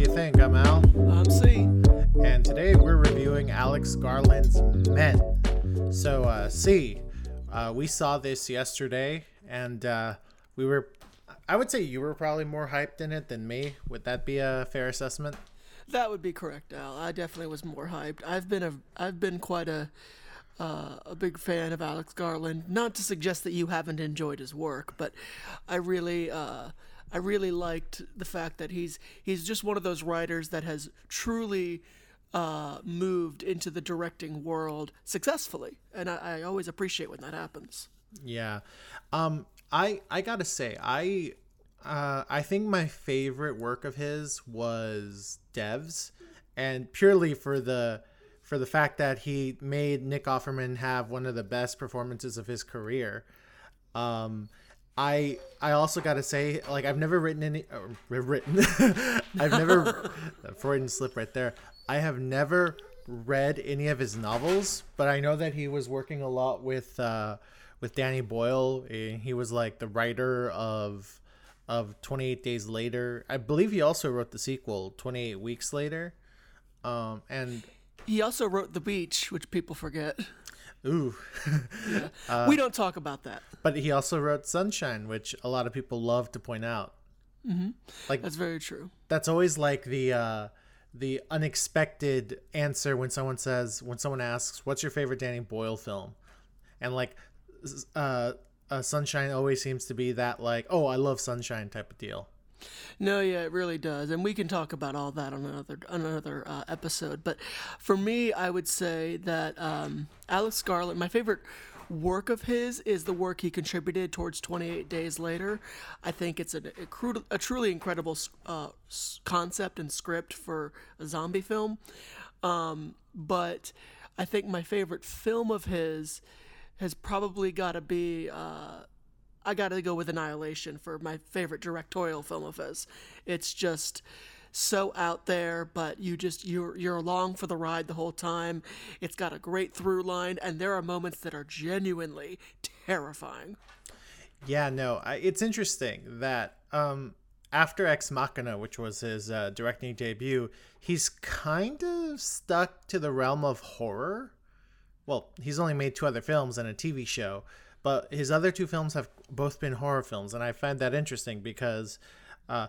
do you think? I'm Al. I'm C. And today we're reviewing Alex Garland's Men. So, uh, C, uh, we saw this yesterday, and uh, we were, I would say you were probably more hyped in it than me. Would that be a fair assessment? That would be correct, Al. I definitely was more hyped. I've been a, I've been quite a, uh, a big fan of Alex Garland. Not to suggest that you haven't enjoyed his work, but I really, uh, I really liked the fact that he's he's just one of those writers that has truly uh, moved into the directing world successfully, and I, I always appreciate when that happens. Yeah, um, I I gotta say I uh, I think my favorite work of his was Devs, and purely for the for the fact that he made Nick Offerman have one of the best performances of his career. Um, I I also got to say, like, I've never written any uh, written. I've never Freudian slip right there. I have never read any of his novels, but I know that he was working a lot with uh, with Danny Boyle. He was like the writer of of 28 Days Later. I believe he also wrote the sequel 28 Weeks Later. Um, and he also wrote The Beach, which people forget. Ooh. yeah. uh, we don't talk about that. But he also wrote Sunshine, which a lot of people love to point out. Mm-hmm. Like that's very true. That's always like the uh, the unexpected answer when someone says when someone asks, "What's your favorite Danny Boyle film?" And like, uh, uh, Sunshine always seems to be that like, "Oh, I love Sunshine" type of deal. No, yeah, it really does, and we can talk about all that on another on another uh, episode. But for me, I would say that um, Alex Garland, my favorite work of his is the work he contributed towards 28 Days Later. I think it's a, a, cru- a truly incredible uh, concept and script for a zombie film. Um, but I think my favorite film of his has probably got to be. Uh, I got to go with Annihilation for my favorite directorial film of his. It's just so out there, but you just you're you're along for the ride the whole time. It's got a great through line, and there are moments that are genuinely terrifying. Yeah, no, I, it's interesting that um, after Ex Machina, which was his uh, directing debut, he's kind of stuck to the realm of horror. Well, he's only made two other films and a TV show, but his other two films have both been horror films, and I find that interesting because uh,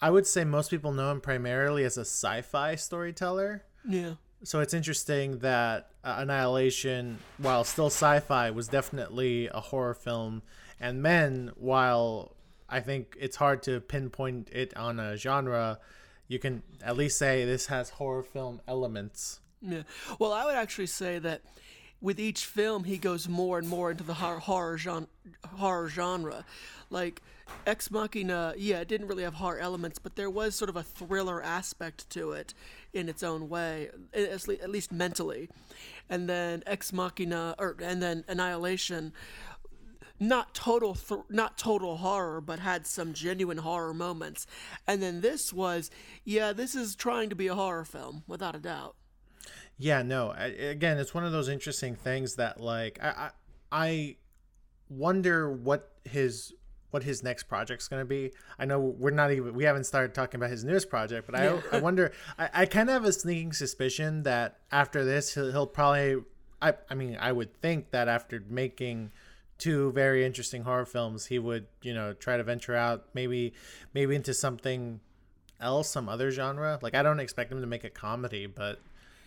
I would say most people know him primarily as a sci-fi storyteller. Yeah. So it's interesting that uh, Annihilation, while still sci-fi, was definitely a horror film, and Men, while I think it's hard to pinpoint it on a genre, you can at least say this has horror film elements. Yeah. Well, I would actually say that with each film, he goes more and more into the horror genre. Horror genre. Like Ex Machina, yeah, it didn't really have horror elements, but there was sort of a thriller aspect to it in its own way, at least mentally. And then Ex Machina, or and then Annihilation, not total th- not total horror but had some genuine horror moments and then this was yeah this is trying to be a horror film without a doubt yeah, no. I, again, it's one of those interesting things that like I I, I wonder what his what his next project's going to be. I know we're not even we haven't started talking about his newest project, but yeah. I I wonder I, I kind of have a sneaking suspicion that after this he'll, he'll probably I I mean I would think that after making two very interesting horror films, he would you know try to venture out maybe maybe into something else, some other genre. Like I don't expect him to make a comedy, but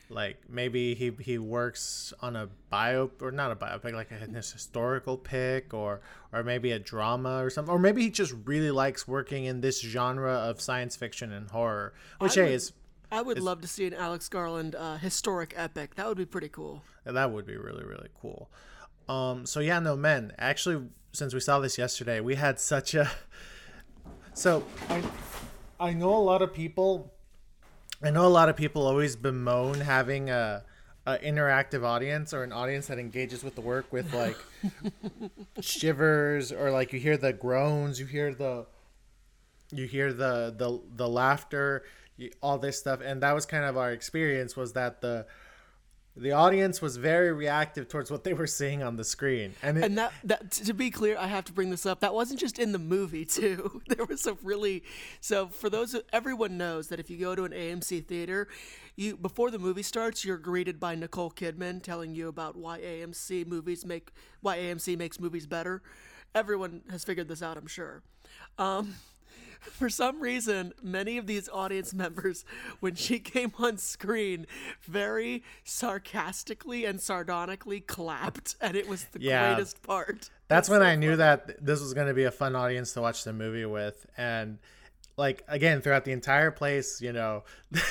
like maybe he he works on a bio or not a biopic like a historical pick or or maybe a drama or something or maybe he just really likes working in this genre of science fiction and horror which I hey would, is I would is, love to see an Alex Garland uh, historic epic. That would be pretty cool. That would be really really cool. Um so yeah no men actually since we saw this yesterday we had such a so I I know a lot of people I know a lot of people always bemoan having a, a interactive audience or an audience that engages with the work with like shivers or like you hear the groans, you hear the you hear the the the laughter, all this stuff, and that was kind of our experience was that the the audience was very reactive towards what they were seeing on the screen, and, it, and that that to be clear, I have to bring this up. That wasn't just in the movie too. There was a really so for those everyone knows that if you go to an AMC theater, you before the movie starts, you're greeted by Nicole Kidman telling you about why AMC movies make why AMC makes movies better. Everyone has figured this out, I'm sure. Um, for some reason, many of these audience members, when she came on screen, very sarcastically and sardonically clapped, and it was the Yeah. greatest part. that's It's when so I knew that this was going to be a fun audience to watch the movie with, and like again throughout the entire place, you know.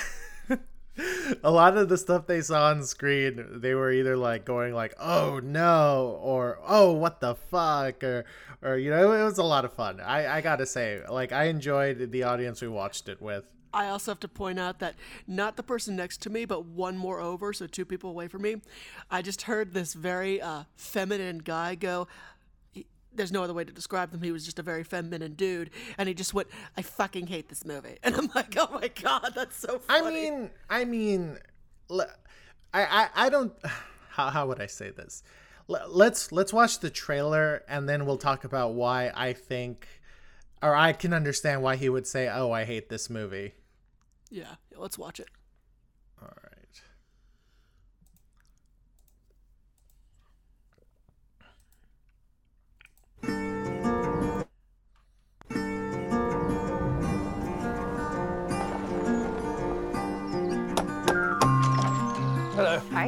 a lot of the stuff they saw on screen they were either like going like oh no or oh what the fuck or or you know it was a lot of fun i i gotta say like i enjoyed the audience we watched it with I also have to point out that not the person next to me, but one more over, so two people away from me, I just heard this very uh, feminine guy go. He- There's no other way to describe him. He was just a very feminine dude, and he just went, "I fucking hate this movie," and I'm like, "Oh my god, that's so i funny." mean i mean i i, I don't how, how would i say this Le- let's let's watch the trailer and then we'll talk about why i think or i can understand why he would say oh i hate this movie yeah, let's watch it.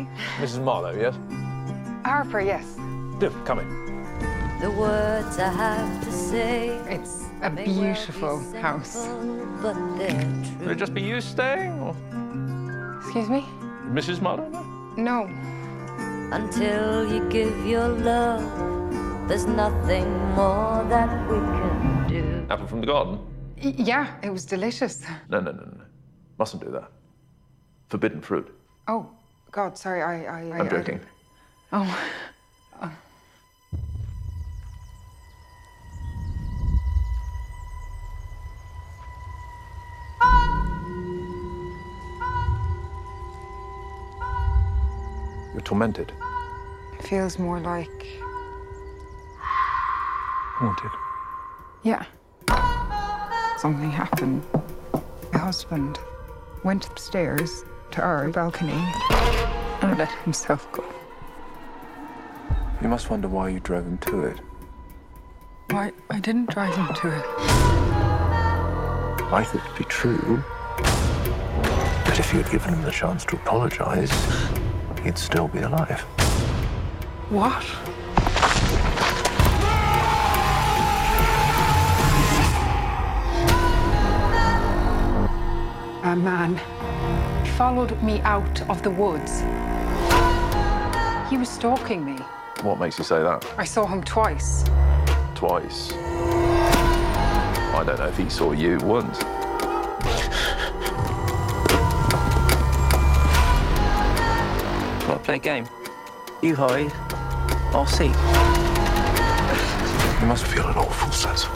Hello. Mrs. Marlowe, yes? Harper, yes. Do, come in. The words I have to say. It's a may well be beautiful house. simple, But they're Will it just be you staying, or Excuse me? Mrs. Marlowe? No? No. Until you give your love, there's nothing more that we can do. Apple from the garden? Y- yeah, it was delicious. No, no, no, no. Mustn't do that. Forbidden fruit. Oh, God, sorry, I. I I- I'm I- joking. oh. You're tormented. It feels more like. Haunted. Yeah. Something happened. My husband went upstairs to our balcony and let himself go. You must wonder why you drove him to it. Why? I didn't drive him to it. I thought it'd be true. But if you'd given him the chance to apologize, he'd still be alive. What? A man followed me out of the woods. He was stalking me. What makes you say that? I saw him twice. Twice. I don't know if he saw you once. Want to play a game? You hide, I'll see. You must feel an awful sense of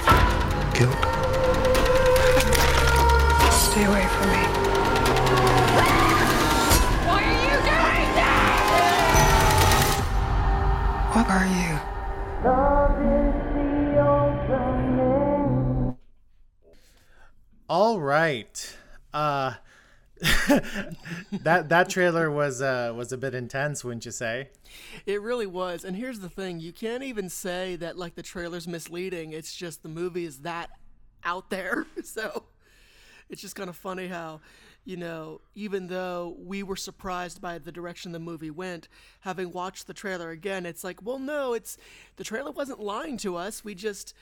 guilt. Stay away from me. What are you? All right. Uh that that trailer was uh was a bit intense, wouldn't you say? It really was. And here's the thing you can't even say that, like, the trailer's misleading. It's just the movie is that out there. So it's just kind of funny how, you know, even though we were surprised by the direction the movie went, having watched the trailer again, it's like, well, no, it's the trailer wasn't lying to us. We just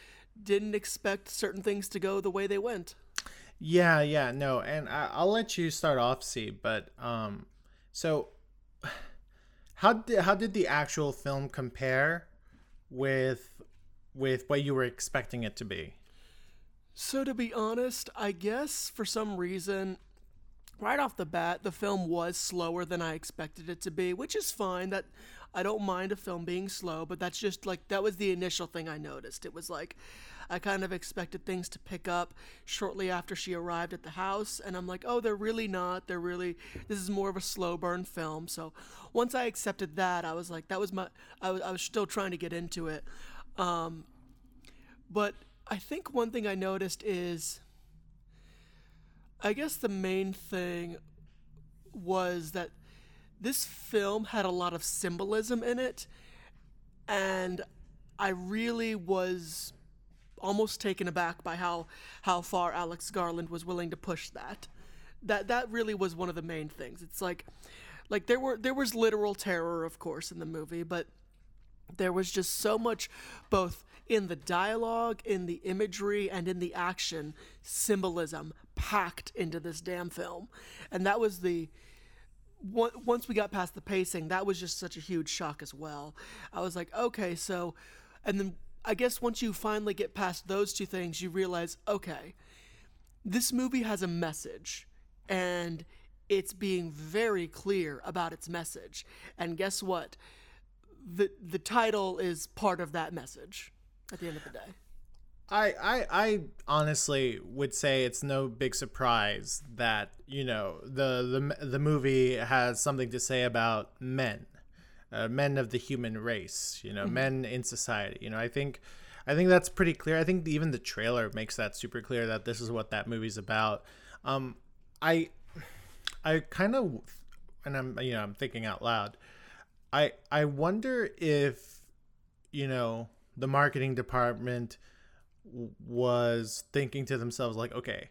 didn't expect certain things to go the way they went. Yeah, yeah, no, and I, I'll let you start off, see, but um, so how did how did the actual film compare with with what you were expecting it to be? So to be honest, I guess for some reason, right off the bat, the film was slower than I expected it to be, which is fine. That I don't mind a film being slow, but that's just like that was the initial thing I noticed. It was like I kind of expected things to pick up shortly after she arrived at the house, and I'm like, oh, they're really not. They're really this is more of a slow burn film. So once I accepted that, I was like, that was my I was I was still trying to get into it. Um, but I think one thing I noticed is I guess the main thing was that this film had a lot of symbolism in it, and I really was almost taken aback by how how far Alex Garland was willing to push that. That that really was one of the main things. It's like like there were there was literal terror of course in the movie, but there was just so much both in the dialogue, in the imagery, and in the action symbolism packed into this damn film. And that was the once we got past the pacing, that was just such a huge shock as well. I was like, okay, so, and then I guess once you finally get past those two things, you realize, okay, this movie has a message, and it's being very clear about its message. And guess what? The the title is part of that message at the end of the day. I, I I honestly would say it's no big surprise that you know the the the movie has something to say about men, uh, men of the human race. You know, mm-hmm. men in society. You know, I think I think that's pretty clear. I think even the trailer makes that super clear that this is what that movie's about. Um, I I kind of and I'm you know I'm thinking out loud. I I wonder if you know the marketing department was thinking to themselves like okay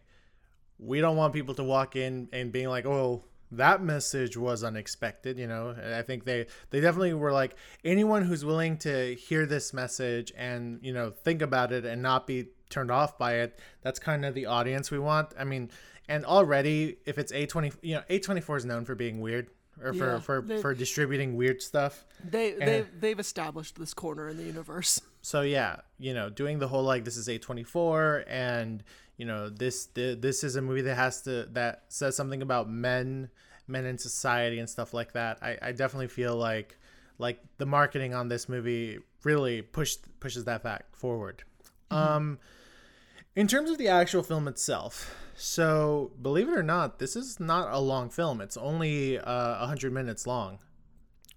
we don't want people to walk in and being like oh that message was unexpected you know i think they they definitely were like anyone who's willing to hear this message and you know think about it and not be turned off by it that's kind of the audience we want i mean and already if it's a20 you know a24 is known for being weird or for yeah, for, they, for distributing weird stuff. They they they've established this corner in the universe. So yeah, you know, doing the whole like this is A24 and you know, this the, this is a movie that has to that says something about men men in society and stuff like that. I I definitely feel like like the marketing on this movie really pushed pushes that fact forward. Mm-hmm. Um in terms of the actual film itself, so, believe it or not, this is not a long film. It's only uh, 100 minutes long.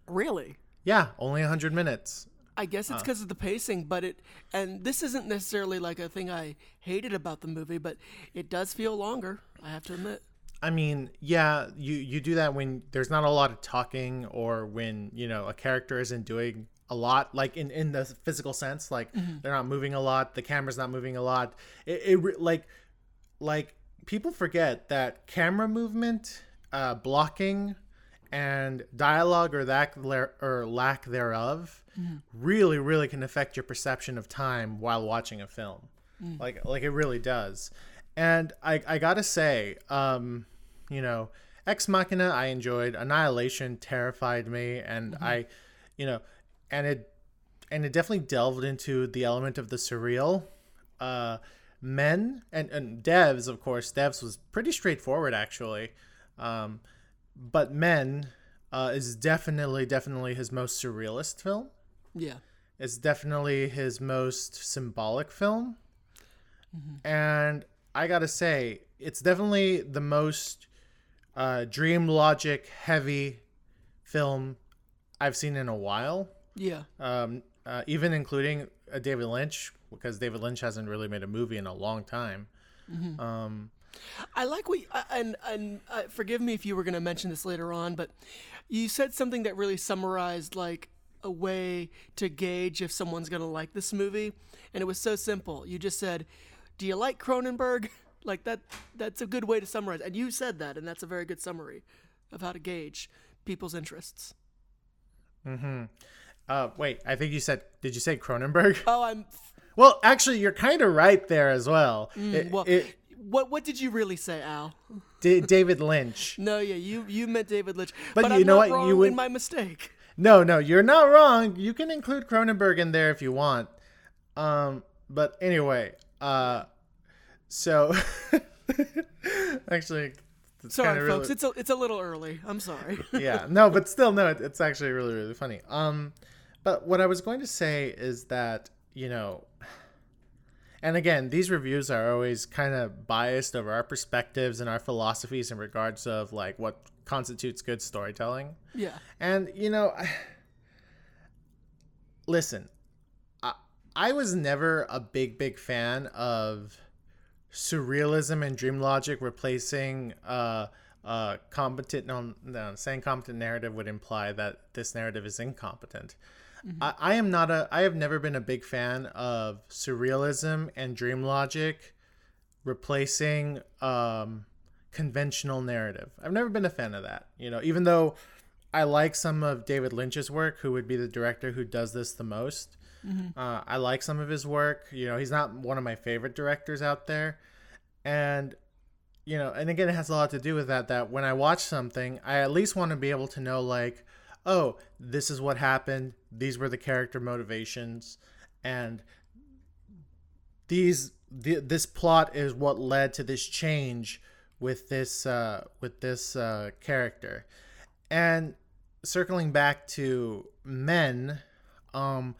Really? Yeah, only 100 minutes. I guess it's because of the pacing, but it, and this isn't necessarily like a thing I hated about the movie, but it does feel longer, I have to admit. I mean, yeah, you, you do that when there's not a lot of talking or when, you know, a character isn't doing a lot like in in the physical sense like mm-hmm. they're not moving a lot the camera's not moving a lot it, it like like people forget that camera movement, uh, blocking, and dialogue or that or lack thereof mm. really really can affect your perception of time while watching a film mm. like like it really does and i i gotta say um you know ex machina i enjoyed annihilation terrified me and mm-hmm. i you know and it and it definitely delved into the element of the surreal uh Men and, and Devs, of course, Devs was pretty straightforward actually. Um, but Men uh, is definitely, definitely his most surrealist film. Yeah. It's definitely his most symbolic film. Mm-hmm. And I gotta say, it's definitely the most uh, dream logic heavy film I've seen in a while. Yeah. Um, uh, even including a David Lynch because David Lynch hasn't really made a movie in a long time. Mm-hmm. Um, I like what, and and uh, forgive me if you were going to mention this later on, but you said something that really summarized like a way to gauge if someone's going to like this movie, and it was so simple. You just said, "Do you like Cronenberg?" Like that. That's a good way to summarize, and you said that, and that's a very good summary of how to gauge people's interests. Hmm. Uh, wait, I think you said. Did you say Cronenberg? Oh, I'm well, actually, you're kind of right there as well. Mm, it, well it, what what did you really say, Al? D- David Lynch. no, yeah, you you meant David Lynch. But, but you I'm know what? you would my mistake. No, no, you're not wrong. You can include Cronenberg in there if you want. Um, but anyway, uh, so actually, Sorry, really- folks. It's a it's a little early. I'm sorry. yeah no but still no it, it's actually really really funny um but what i was going to say is that you know and again these reviews are always kind of biased over our perspectives and our philosophies in regards of like what constitutes good storytelling yeah. and you know I, listen I, I was never a big big fan of surrealism and dream logic replacing uh uh competent no, no saying competent narrative would imply that this narrative is incompetent. I, I am not a i have never been a big fan of surrealism and dream logic replacing um conventional narrative. I've never been a fan of that you know even though i like some of david lynch's work who would be the director who does this the most. Uh, I like some of his work. You know, he's not one of my favorite directors out there, and you know, and again, it has a lot to do with that. That when I watch something, I at least want to be able to know, like, oh, this is what happened. These were the character motivations, and these th- this plot is what led to this change with this uh, with this uh, character, and circling back to men, um,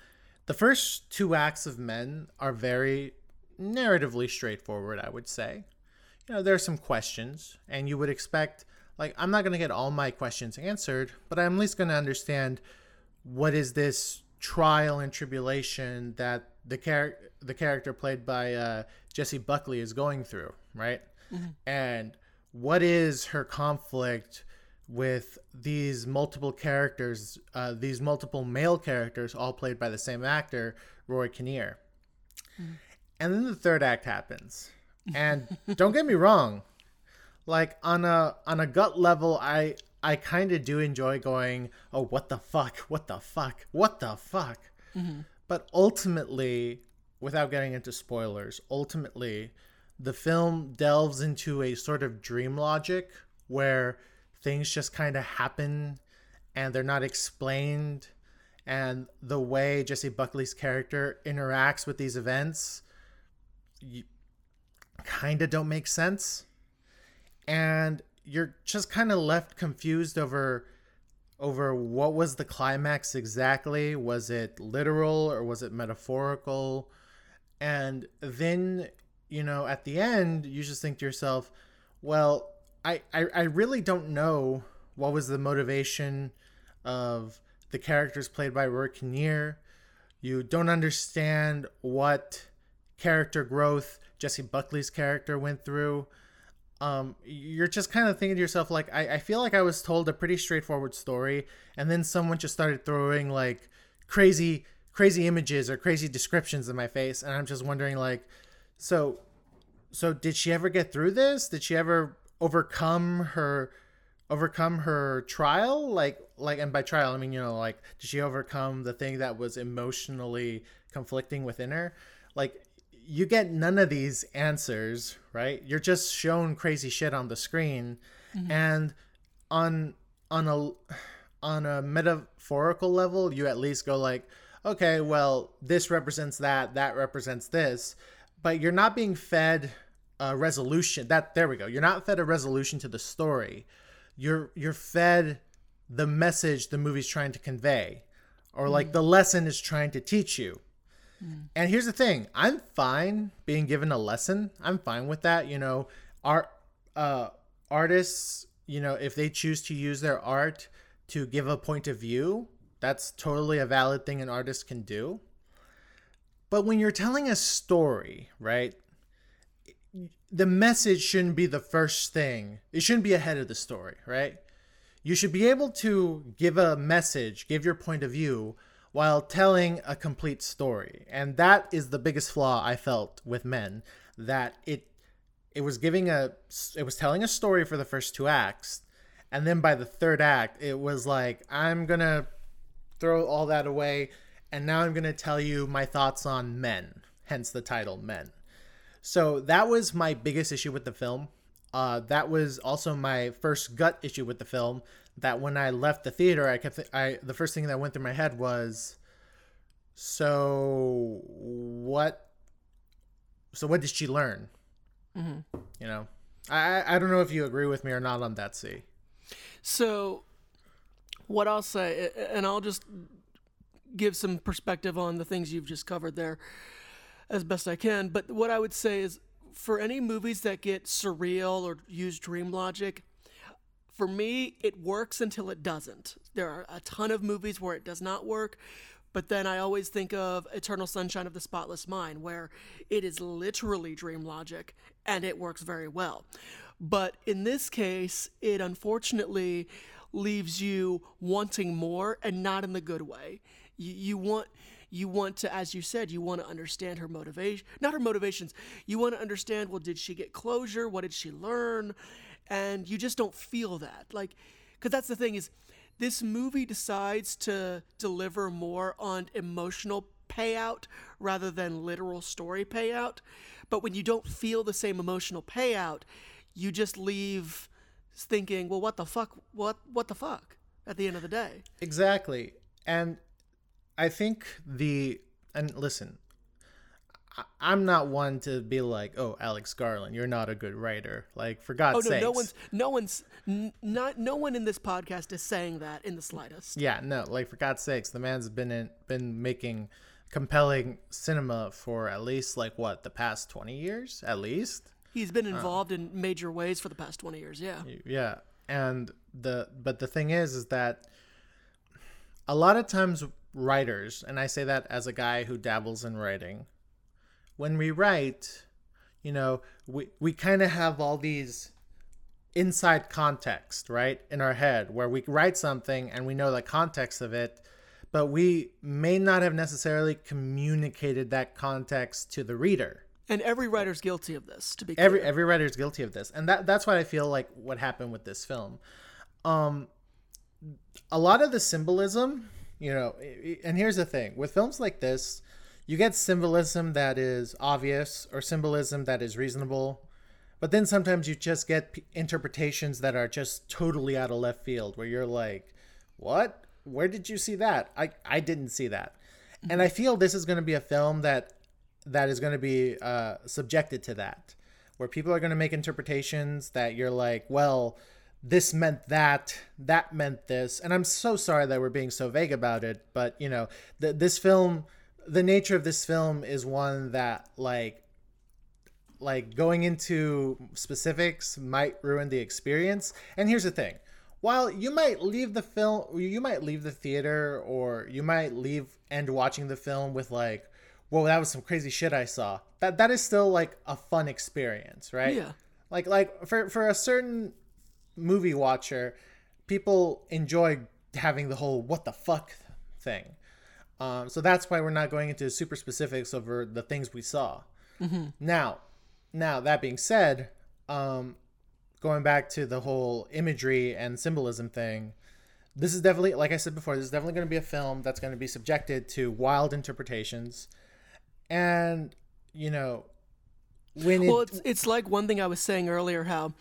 the first two acts of Men are very narratively straightforward, I would say. You know, there are some questions, and you would expect, like, I'm not going to get all my questions answered, but I'm at least going to understand what is this trial and tribulation that the char- the character played by uh, Jessie Buckley is going through, right? And what is her conflict with these multiple characters, uh, these multiple male characters, all played by the same actor, Rory Kinnear. And then the third act happens, and don't get me wrong, like on a on a gut level, I I kind of do enjoy going, oh, what the fuck, what the fuck, what the fuck. Mm-hmm. But ultimately, without getting into spoilers, ultimately, the film delves into a sort of dream logic where things just kind of happen and they're not explained. And the way Jessie Buckley's character interacts with these events kind of don't make sense. And you're just kind of left confused over over what was the climax exactly was it literal or was it metaphorical and then you know at the end you just think to yourself well i i, I really don't know what was the motivation of the characters played by Rory Kinnear. You don't understand what character growth Jessie Buckley's character went through. Um, you're just kind of thinking to yourself, like, I, I feel like I was told a pretty straightforward story, and then someone just started throwing like crazy, crazy images or crazy descriptions in my face, and I'm just wondering, like, so, so did she ever get through this? Did she ever overcome her overcome her trial like like and by trial i mean you know like did she overcome the thing that was emotionally conflicting within her like you get none of these answers right? You're just shown crazy shit on the screen. Mm-hmm. And on on a on a metaphorical level you at least go like okay well this represents that that represents this. But you're not being fed a resolution that there we go. You're not fed a resolution to the story. You're you're fed the message the movie's trying to convey or like mm. the lesson is trying to teach you and here's the thing i'm fine being given a lesson i'm fine with that you know art uh artists you know if they choose to use their art to give a point of view that's totally a valid thing an artist can do but when you're telling a story right the message shouldn't be the first thing. It shouldn't be ahead of the story, right? You should be able to give a message, give your point of view while telling a complete story. And that is the biggest flaw I felt with Men that it it was giving a it was telling a story for the first two acts and then by the third act it was like I'm going to throw all that away and now I'm going to tell you my thoughts on Men, hence the title Men. So that was my biggest issue with the film. Uh, that was also my first gut issue with the film. That when I left the theater, I kept th- I the first thing that went through my head was, so what? So what did she learn? You know, I I don't know if you agree with me or not on that. C. So, what I'll say, and I'll just give some perspective on the things you've just covered there as best I can. But what I would say is for any movies that get surreal or use dream logic, for me, it works until it doesn't. There are a ton of movies where it does not work, but then I always think of Eternal Sunshine of the Spotless Mind, where it is literally dream logic and it works very well. But in this case, it unfortunately leaves you wanting more and not in the good way. You, you want you want to as you said you want to understand her motivation not her motivations. You want to understand well did she get closure? What did she learn? And you just don't feel that. Like because that's the thing is this movie decides to deliver more on emotional payout rather than literal story payout. But when you don't feel the same emotional payout you just leave thinking well what the fuck what what the fuck at the end of the day? Exactly. And I think the and listen, I'm not one to be like, "Oh, Alex Garland, you're not a good writer." Like for God's sake. Oh no, sakes. no one's no one's n- not no one in this podcast is saying that in the slightest. Yeah, no, like for God's sakes, the man's been in, been making compelling cinema for at least like what, the past 20 years at least? He's been uh, involved in major ways for the past 20 years, yeah. Yeah. And the but the thing is is that a lot of times writers, and I say that as a guy who dabbles in writing, when we write, you know, we we kind of have all these inside context, right, in our head where we write something and we know the context of it, but we may not have necessarily communicated that context to the reader. And every writer's guilty of this, to be Every clear. every writer is guilty of this, and that that's what I feel like what happened with this film. Um, a lot of the symbolism, you know, and here's the thing with films like this, you get symbolism that is obvious or symbolism that is reasonable, but then sometimes you just get p- interpretations that are just totally out of left field, where you're like, "What? Where did you see that? I I didn't see that." And I feel this is going to be a film that that is going to be uh, subjected to that, where people are going to make interpretations that you're like, well, this meant that, that meant this, and I'm so sorry that we're being so vague about it, but you know, the, this film, the nature of this film is one that like, like going into specifics might ruin the experience. And here's the thing. While you might leave the film, you might leave the theater, or you might leave end watching the film with like, whoa, that was some crazy shit I saw. That that is still like a fun experience, right? Yeah. Like like for for a certain movie watcher, people enjoy having the whole what the fuck thing. Um, so that's why we're not going into super specifics over the things we saw. Now, now that being said, um, going back to the whole imagery and symbolism thing, this is definitely, like I said before, this is definitely going to be a film that's going to be subjected to wild interpretations, and you know, when it, Well, it's, it's like one thing I was saying earlier how,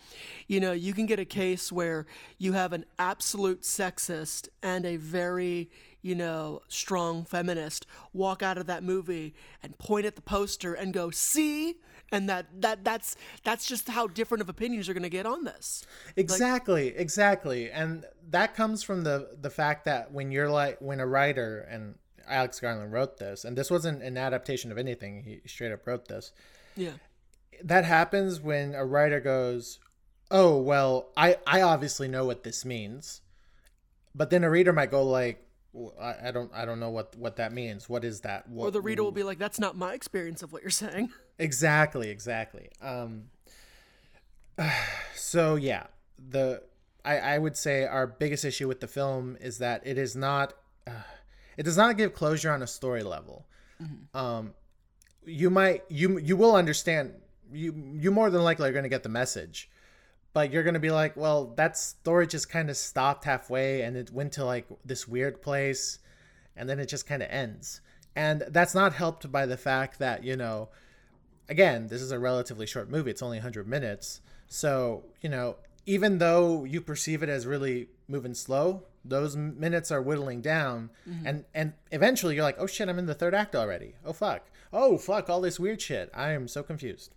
you know, you can get a case where you have an absolute sexist and a very, you know, strong feminist walk out of that movie and point at the poster and go, "See?" And that that that's that's just how different of opinions are going to get on this. Exactly, exactly. And that comes from the the fact that when you're like when a writer and Alex Garland wrote this, and this wasn't an adaptation of anything, he straight up wrote this. Yeah. That happens when a writer goes, "Oh, well, I I obviously know what this means." But then a reader might go like, I, I don't I don't know what what that means. What is that? What, Or the reader will be like, "That's not my experience of what you're saying." Exactly, exactly. Um so yeah, the I I would say our biggest issue with the film is that it is not uh, it does not give closure on a story level. Um you might you you will understand you you more than likely are going to get the message. But you're going to be like, well, that story just kind of stopped halfway and it went to like this weird place and then it just kind of ends. And that's not helped by the fact that, you know, again, this is a relatively short movie. It's only 100 minutes. So, you know, even though you perceive it as really moving slow, those minutes are whittling down mm-hmm. and and eventually you're like, "Oh shit, I'm in the third act already. Oh fuck. Oh fuck, all this weird shit. I am so confused."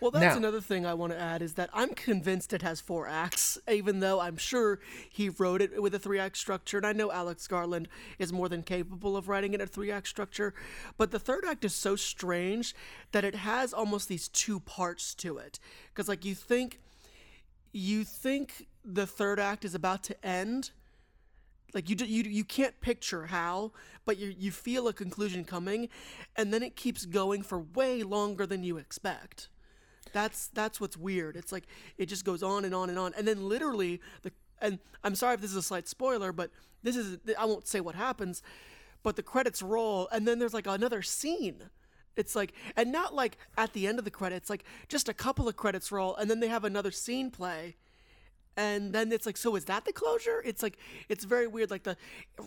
Well, that's Now- another thing I want to add is that I'm convinced it has four acts, even though I'm sure he wrote it with a three act structure. And I know Alex Garland is more than capable of writing it a three act structure. But the third act is so strange that it has almost these two parts to it. Because, like, you think. You think the third act is about to end, like you, you you can't picture how, but you you feel a conclusion coming, and then it keeps going for way longer than you expect. That's that's what's weird. It's like it just goes on and on and on, and then literally the and I'm sorry if this is a slight spoiler, but this is I won't say what happens, but the credits roll, and then there's like another scene. It's like and not like at the end of the credits, like just a couple of credits roll, and then they have another scene play. And then it's like so is that the closure? It's like it's very weird. Like the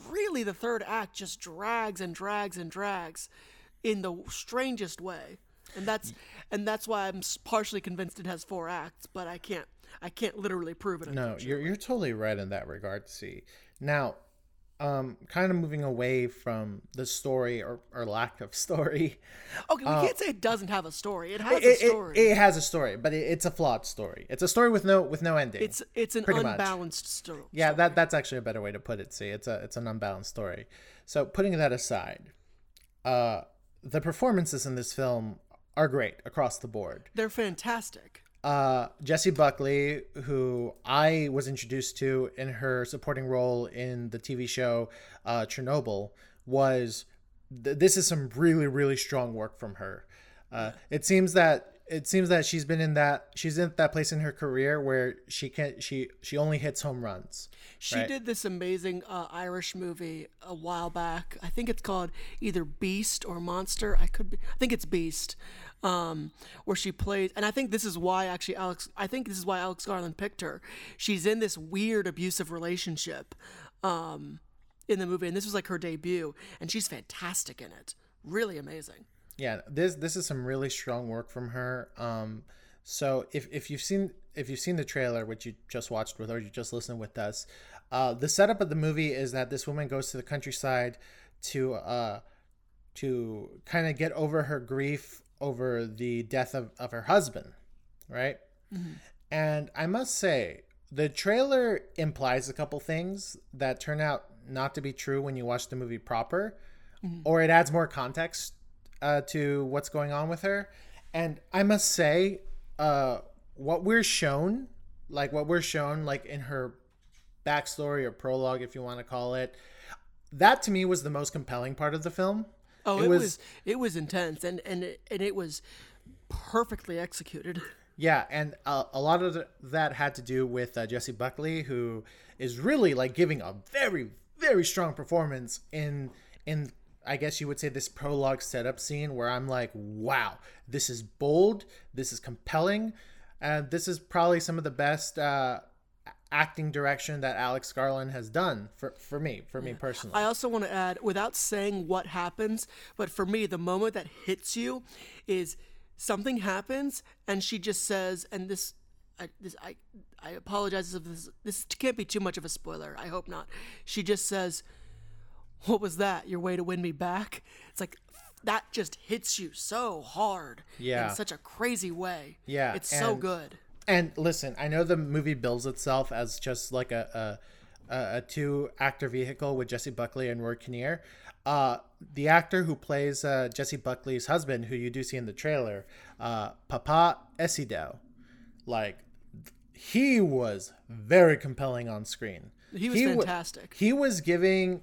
really the third act just drags and drags and drags in the strangest way and that's and that's why i'm partially convinced it has four acts but i can't i can't literally prove it No, you're you're totally right in that regard. See, now, um, kind of moving away from the story or, or lack of story. okay we can't say it doesn't have a story it has uh, It, a story it has a story, but it, it's a flawed story. It's a story with no with no ending. it's it's an unbalanced story yeah, that that's actually a better way to put it. See, it's a it's an unbalanced story. So putting that aside, uh, the performances in this film are great across the board. they're fantastic uh, Jessie Buckley, who I was introduced to in her supporting role in the TV show uh, Chernobyl, was th- this is some really really strong work from her. Uh, it seems that it seems that she's been in that she's in that place in her career where she can't she she only hits home runs. She Right. did this amazing uh, Irish movie a while back. I think it's called either Beast or Monster. I could be, I think it's Beast, um, where she plays. And I think this is why actually Alex. I think this is why Alex Garland picked her. She's in this weird abusive relationship um, in the movie, and this was like her debut, and she's fantastic in it. Really amazing. Yeah this this is some really strong work from her um so if, if you've seen if you've seen the trailer which you just watched with or you just listened with us uh the setup of the movie is that this woman goes to the countryside to uh to kind of get over her grief over the death of, of her husband right? And i must say the trailer implies a couple things that turn out not to be true when you watch the movie proper or it adds more context uh, to what's going on with her. And I must say, uh, what we're shown, like what we're shown, like in her backstory or prologue, if you want to call it, that to me was the most compelling part of the film. Oh, It it, was- was, it was intense, and and it, and it was perfectly executed. Yeah, and uh, a lot of th- that had to do with uh, Jessie Buckley, who is really like giving a very, very strong performance in in I guess you would say this prologue setup scene where I'm like, wow, this is bold, this is compelling, and this is probably some of the best uh, acting direction that Alex Garland has done for for me, for me personally. I also want to add, without saying what happens, but for me, the moment that hits you is something happens, and she just says, and this, I, this, I, I apologize if this, this can't be too much of a spoiler. I hope not. She just says, "What was that? Your way to win me back?" It's like that just hits you so hard, Yeah. in such a crazy way. Yeah, it's so good. And listen, I know the movie bills itself as just like a a, a, two actor vehicle with Jessie Buckley and Rory Kinnear. Uh, the actor who plays uh, Jessie Buckley's husband, who you do see in the trailer, uh, Paapa Essiedu, like he was very compelling on screen. He was wa- fantastic. he was giving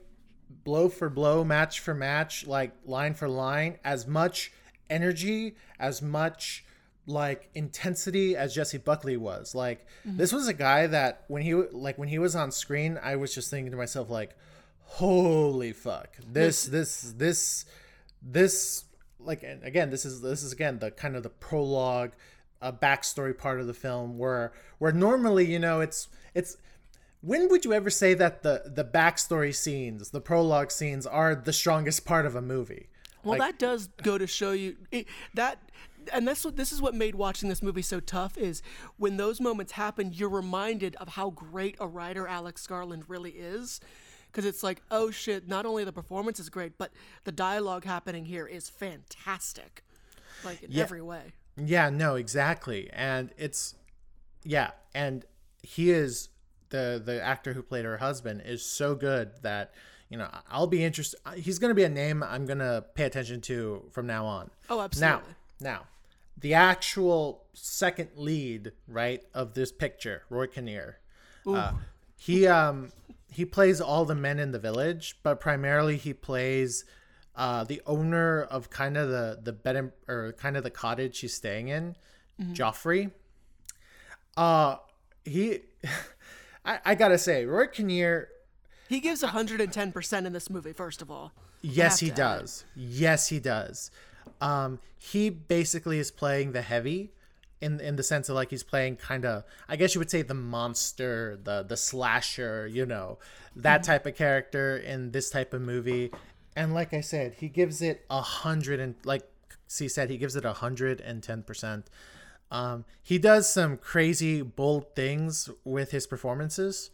blow for blow, match for match, like line for line, as much energy, as much like intensity as Jessie Buckley was. Like this was a guy that when he like when he was on screen, I was just thinking to myself like, holy fuck, this this this this like and again this is this is again the kind of the prologue uh, backstory part of the film where where normally you know it's it's when would you ever say that the the backstory scenes the prologue scenes are the strongest part of a movie Well, Like- that does go to show you it, that, and that's what this is what made watching this movie so tough. Is when those moments happen, you're reminded of how great a writer Alex Garland really is, because it's like, oh shit! Not only the performance is great, but the dialogue happening here is fantastic, like in every way. Yeah, no, exactly. And it's yeah, and he is the the actor who played her husband is so good that you know I'll be interested. He's going to be a name I'm going to pay attention to from now on. Oh, absolutely. Now, now, the actual second lead right of this picture, Rory Kinnear. Uh, he um he plays all the men in the village, but primarily he plays uh, the owner of kind of the the bed and, or kind of the cottage she's staying in, Geoffrey. Uh, he, I, I gotta say, Rory Kinnear. He gives 110% in this movie, first of all. Yes, he to add it. does. Yes, he does. Um, he basically is playing the heavy, in in the sense of like he's playing kind of, I guess you would say the monster, the the slasher, you know, that type of character in this type of movie. And like I said, he gives it a hundred and like C said, he gives it a hundred and ten percent. Um, he does some crazy, bold things with his performances,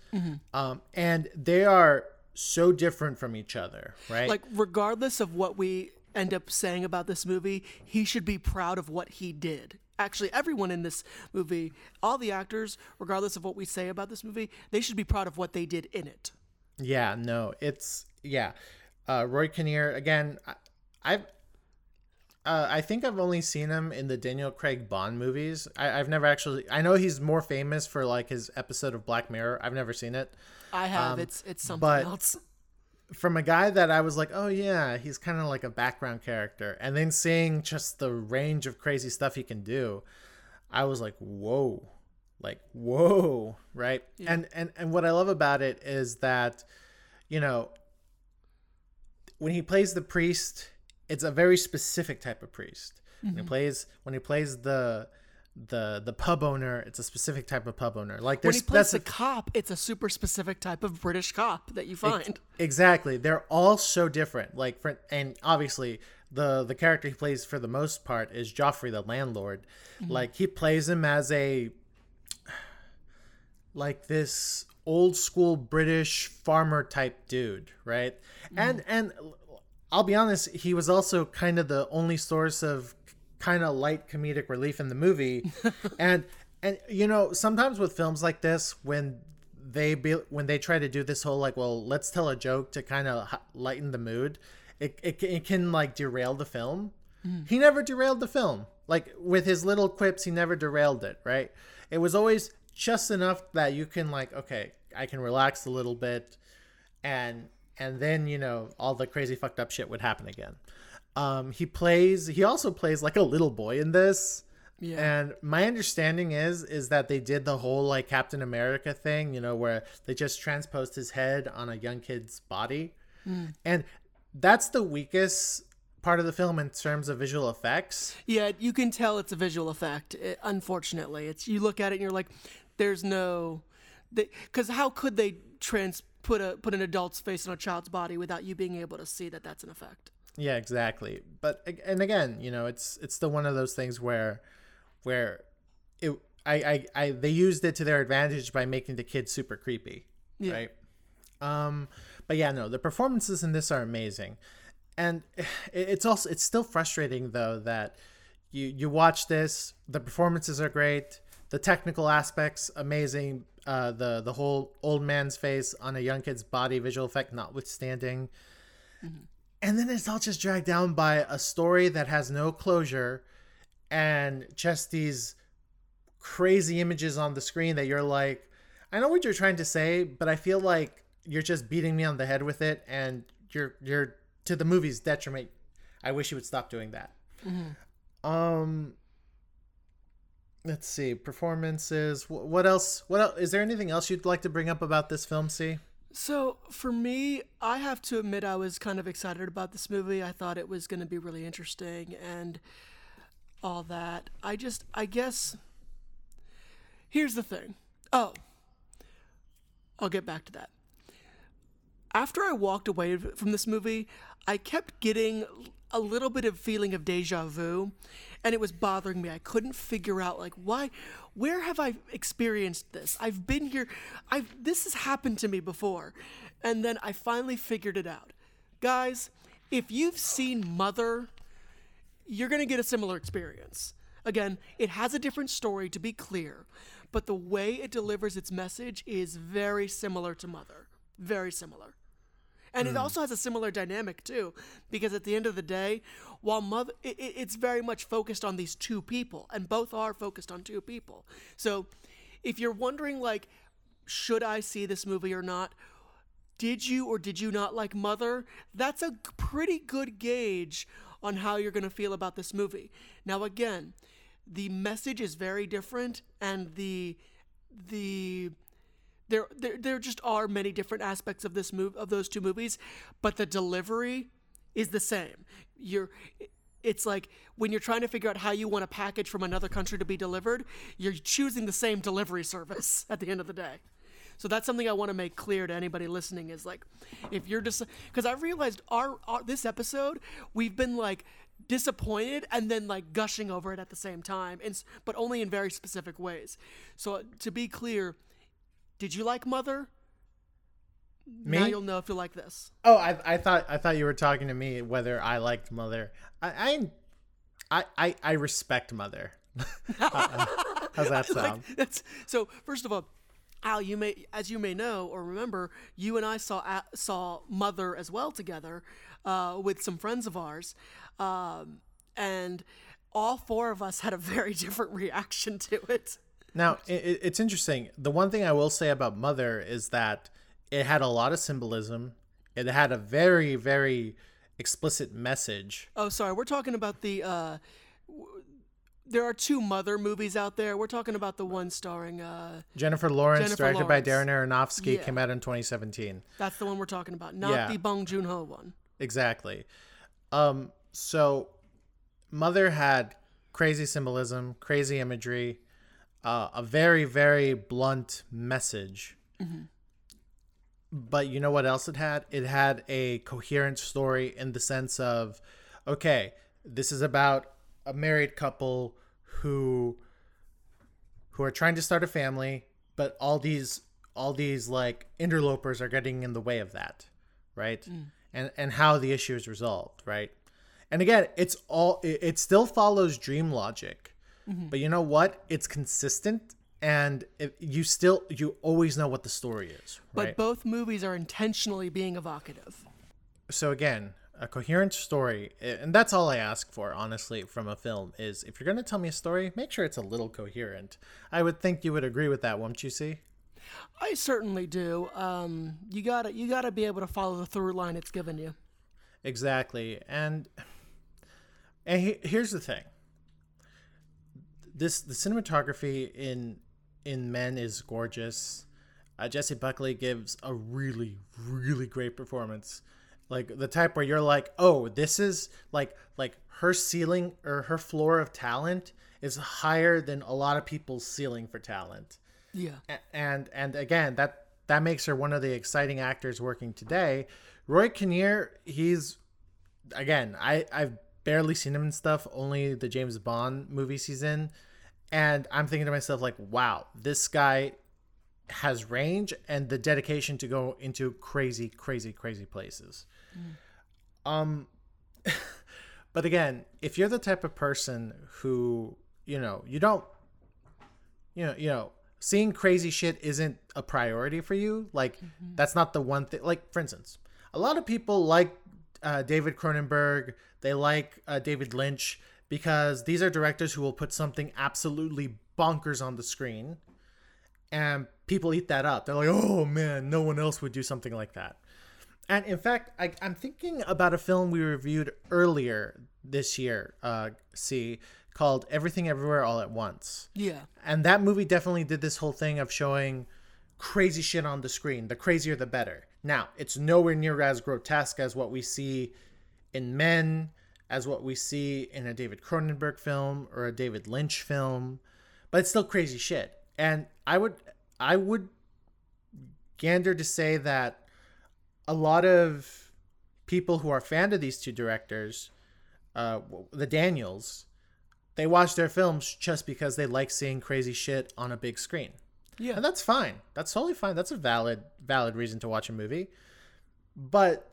um, and they are so different from each other, right? Like, regardless of what we end up saying about this movie, he should be proud of what he did. Actually, everyone in this movie, all the actors, regardless of what we say about this movie, they should be proud of what they did in it. Yeah, no, it's yeah. Uh, Rory Kinnear again. I, I've uh, I think I've only seen him in the Daniel Craig Bond movies. I, I've never actually. I know he's more famous for like his episode of Black Mirror. I've never seen it. I have. it's it's something but- else. From a guy that I was like, oh yeah, he's kind of like a background character, and then seeing just the range of crazy stuff he can do, I was like, whoa, like whoa, right? And and and what I love about it is that, you know, when he plays the priest, it's a very specific type of priest. When Mm-hmm. he plays when he plays the the the pub owner, it's a specific type of pub owner. Like When there's he plays the cop, it's a super specific type of British cop that you find. Exactly. They're all so different. Like for and obviously the the character he plays for the most part is Geoffrey the landlord. Like he plays him as a like this old school British farmer type dude, right? And and I'll be honest, he was also kind of the only source of kind of light comedic relief in the movie. and and you know, sometimes with films like this when they be when they try to do this whole like, well, let's tell a joke to kind of lighten the mood, it, it, it can like derail the film. Mm. He never derailed the film. Like with his little quips, he never derailed it, right? It was always just enough that you can like, okay, I can relax a little bit and and then, you know, all the crazy fucked up shit would happen again. Um he plays he also plays like a little boy in this. Yeah. And my understanding is is that they did the whole like Captain America thing, you know, where they just transposed his head on a young kid's body. And that's the weakest part of the film in terms of visual effects. Yeah, you can tell it's a visual effect. It, unfortunately, it's you look at it and you're like, "There's no," because how could they trans put a put an adult's face on a child's body without you being able to see that that's an effect? Yeah, exactly. But and again, you know, it's it's still one of those things where where it I I, I they used it to their advantage by making the kids super creepy, Yeah. right? Um but yeah, no, the performances in this are amazing. And it's also it's still frustrating though that you you watch this, the performances are great, the technical aspects amazing, uh the the whole old man's face on a young kid's body visual effect notwithstanding. And then it's all just dragged down by a story that has no closure and just these crazy images on the screen that you're like i know what you're trying to say but i feel like you're just beating me on the head with it and you're you're to the movie's detriment. I wish you would stop doing that. Um let's see performances what else what else is there anything else you'd like to bring up about this film see So for me, I have to admit I was kind of excited about this movie. I thought it was going to be really interesting and all that. I just, I guess. Here's the thing. Oh, I'll get back to that. After I walked away from this movie, I kept getting a little bit of feeling of deja vu, and it was bothering me. I couldn't figure out like why, where have I experienced this? I've been here. I've this has happened to me before, and then I finally figured it out. Guys, if you've seen Mother, you're gonna get a similar experience. Again, it has a different story to be clear, but the way it delivers its message is very similar to Mother. Very similar. And it hmm. also has a similar dynamic too, because at the end of the day, while mother, it, it- it's very much focused on these two people, and both are focused on two people. So, if you're wondering, like, should I see this movie or not? Did you or did you not like Mother? That's a pretty good gauge on how you're going to feel about this movie. Now, again, the message is very different, and the the there, there there just are many different aspects of this move of those two movies, but the delivery is the same. You're it's like when you're trying to figure out how you want a package from another country to be delivered, you're choosing the same delivery service at the end of the day. So that's something I want to make clear to anybody listening is like if you're just because I realized our, our this episode we've been like disappointed and then like gushing over it at the same time and but only in very specific ways. So to be clear, did you like Mother? Me? Now you'll know if you like this. Oh, I, I thought I thought you were talking to me whether I liked Mother. I I I, I, respect Mother. How's that sound? Like, that's so. First of all, Al, you may, as you may know or remember, you and I saw A- saw Mother as well together uh, with some friends of ours, um, and all four of us had a very different reaction to it. Now it- it's interesting. The one thing I will say about Mother is that it had a lot of symbolism. It had a very very explicit message. Oh, sorry, we're talking about the. Uh, w- there are two Mother movies out there. We're talking about the one starring. Uh, Jennifer Lawrence, Jennifer directed by Darren Aronofsky, Yeah. came out in 2017. that's the one we're talking about, not Yeah. the Bong Joon Ho one. Exactly. Um, so Mother had crazy symbolism, crazy imagery, uh, a very, very blunt message. But you know what else it had? It had a coherent story in the sense of, okay, this is about a married couple who who are trying to start a family, but all these all these like interlopers are getting in the way of that, right? Mm. And and how the issue is resolved, right? And again, it's all it, it still follows dream logic. Mm-hmm. But you know what? It's consistent and it, you still you always know what the story is, But both movies are intentionally being evocative. so again, a coherent story, and that's all I ask for, honestly, from a film is if you're going to tell me a story, make sure it's a little coherent. I would think you would agree with that, won't you? See? I certainly do. Um, you gotta you gotta be able to follow the through line it's given you. Exactly. And and he, here's the thing. This the cinematography in in Men is gorgeous. Uh, Jessie Buckley gives a really really great performance. Like the type where you're like, "Oh, this is like like her ceiling or her floor of talent is higher than a lot of people's ceiling for talent." Yeah. And and again that that makes her one of the exciting actors working today rory kinnear he's again i i've barely seen him in stuff only the james bond movies he's in and i'm thinking to myself like wow this guy has range and the dedication to go into crazy crazy crazy places um but again if you're the type of person who you know you don't you know, you know, seeing crazy shit isn't a priority for you. Like that's not the one thing. Like for instance, a lot of people like uh, David Cronenberg. They like uh, David Lynch because these are directors who will put something absolutely bonkers on the screen, and people eat that up. They're like, "Oh man, no one else would do something like that." And in fact, I, I'm thinking about a film we reviewed earlier this year. Uh, see, called Everything Everywhere All at Once Yeah. and that movie definitely did this whole thing of showing crazy shit on the screen the crazier the better now it's nowhere near as grotesque as what we see in men as what we see in a david cronenberg film or a david lynch film but it's still crazy shit and i would i would gander to say that a lot of people who are fan of these two directors uh, the daniels they watch their films just because they like seeing crazy shit on a big screen. Yeah. And that's fine. That's totally fine. That's a valid valid reason to watch a movie. But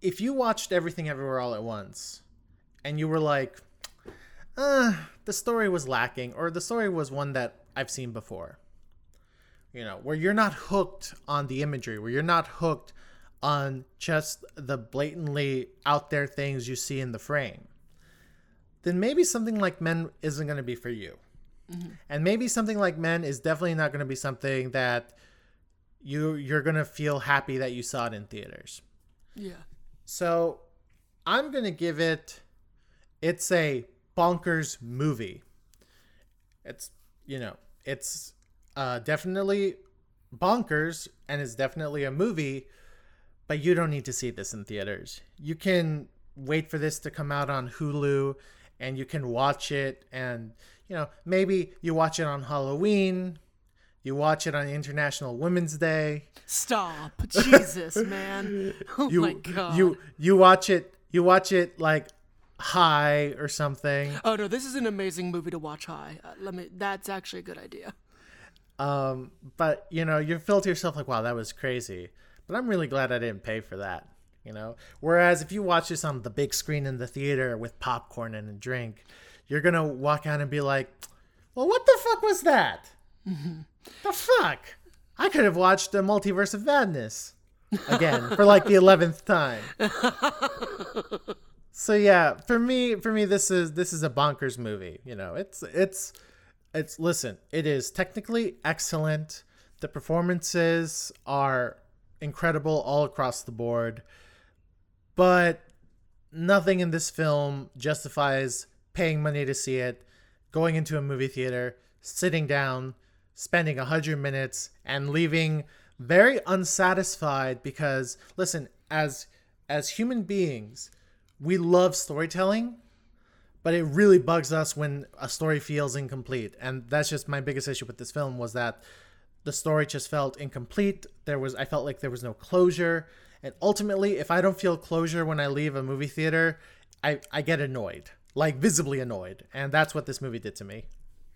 if you watched everything everywhere all at once and you were like, uh, the story was lacking or the story was one that I've seen before. You know, where you're not hooked on the imagery, where you're not hooked on just the blatantly out there things you see in the frame, then maybe something like Men isn't going to be for you. And maybe something like Men is definitely not going to be something that you you're going to feel happy that you saw it in theaters. Yeah. So I'm gonna give it. It's a bonkers movie. It's you know it's uh, definitely bonkers and it's definitely a movie, but you don't need to see this in theaters. You can wait for this to come out on Hulu, and you can watch it. And you know maybe you watch it on Halloween. You watch it on International Women's Day. Stop. Jesus, man. Oh you my god. you you watch it you watch it like high or something Oh no, this is an amazing movie to watch high. Uh, let me. That's actually a good idea. um but you know you feel to yourself like wow that was crazy but i'm really glad i didn't pay for that you know whereas if you watch this on the big screen in the theater with popcorn and a drink you're gonna walk out and be like well what the fuck was that the fuck i could have watched the multiverse of madness again for like the 11th time so yeah for me for me this is this is a bonkers movie you know? It's it's it's listen it is technically excellent. The performances are incredible all across the board but nothing in this film justifies paying money to see it going into a movie theater sitting down spending 100 minutes and leaving very unsatisfied because listen as as human beings we love storytelling but it really bugs us when a story feels incomplete and that's just my biggest issue with this film was that the story just felt incomplete there was i felt like there was no closure and ultimately if i don't feel closure when i leave a movie theater i i get annoyed like visibly annoyed and that's what this movie did to me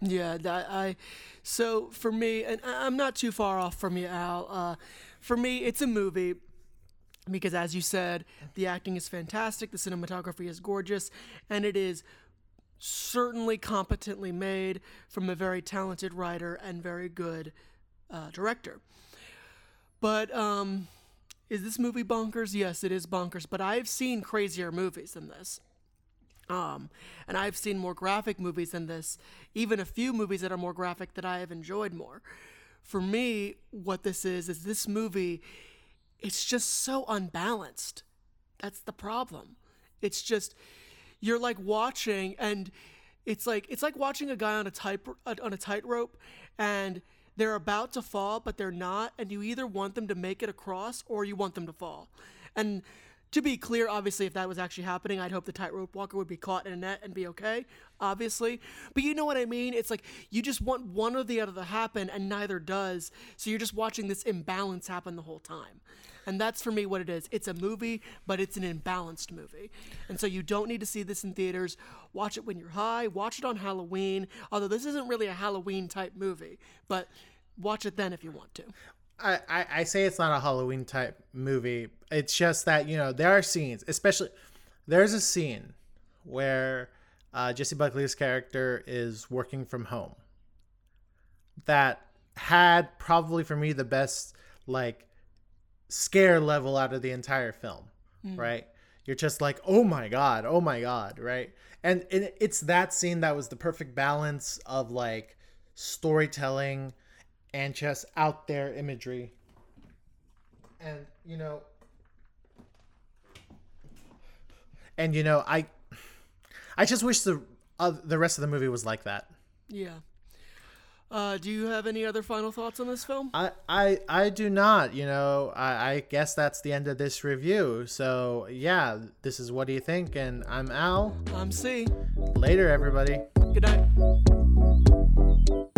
Yeah, that I. So for me, and I'm not too far off from you, Al. Uh, for me, it's a movie because, as you said, the acting is fantastic, the cinematography is gorgeous, and it is certainly competently made from a very talented writer and very good uh, director. But um, is this movie bonkers? Yes, it is bonkers. But I've seen crazier movies than this. Um, and I've seen more graphic movies than this, even a few movies that are more graphic that I have enjoyed more. For me, what this is, is this movie, it's just so unbalanced. That's the problem. It's just, you're like watching and it's like it's like watching a guy on a tight on a tightrope and they're about to fall but they're not and you either want them to make it across or you want them to fall and to be clear obviously if that was actually happening i'd hope the tightrope walker would be caught in a net and be okay obviously but you know what i mean it's like you just want one or the other to happen and neither does so you're just watching this imbalance happen the whole time and that's for me what it is. It's a movie, but it's an imbalanced movie. And so you don't need to see this in theaters. Watch it when you're high. Watch it on Halloween. Although this isn't really a Halloween type movie, but watch it then if you want to. I, I, I say it's not a Halloween type movie. It's just that, you know, there are scenes, especially there's a scene where uh, Jessie Buckley's character is working from home that had probably for me the best like scare level out of the entire film, right? You're just like, oh my god, oh my god, right? And it, it's that scene that was the perfect balance of like storytelling and just out there imagery. And you know, and you know, I, I just wish the uh, the rest of the movie was like that. Yeah. Uh, do you have any other final thoughts on this film? I, I, I do not. You know, I, I guess that's the end of this review. So yeah, this is what do you think? And I'm Al. I'm C. Later, everybody. Good night.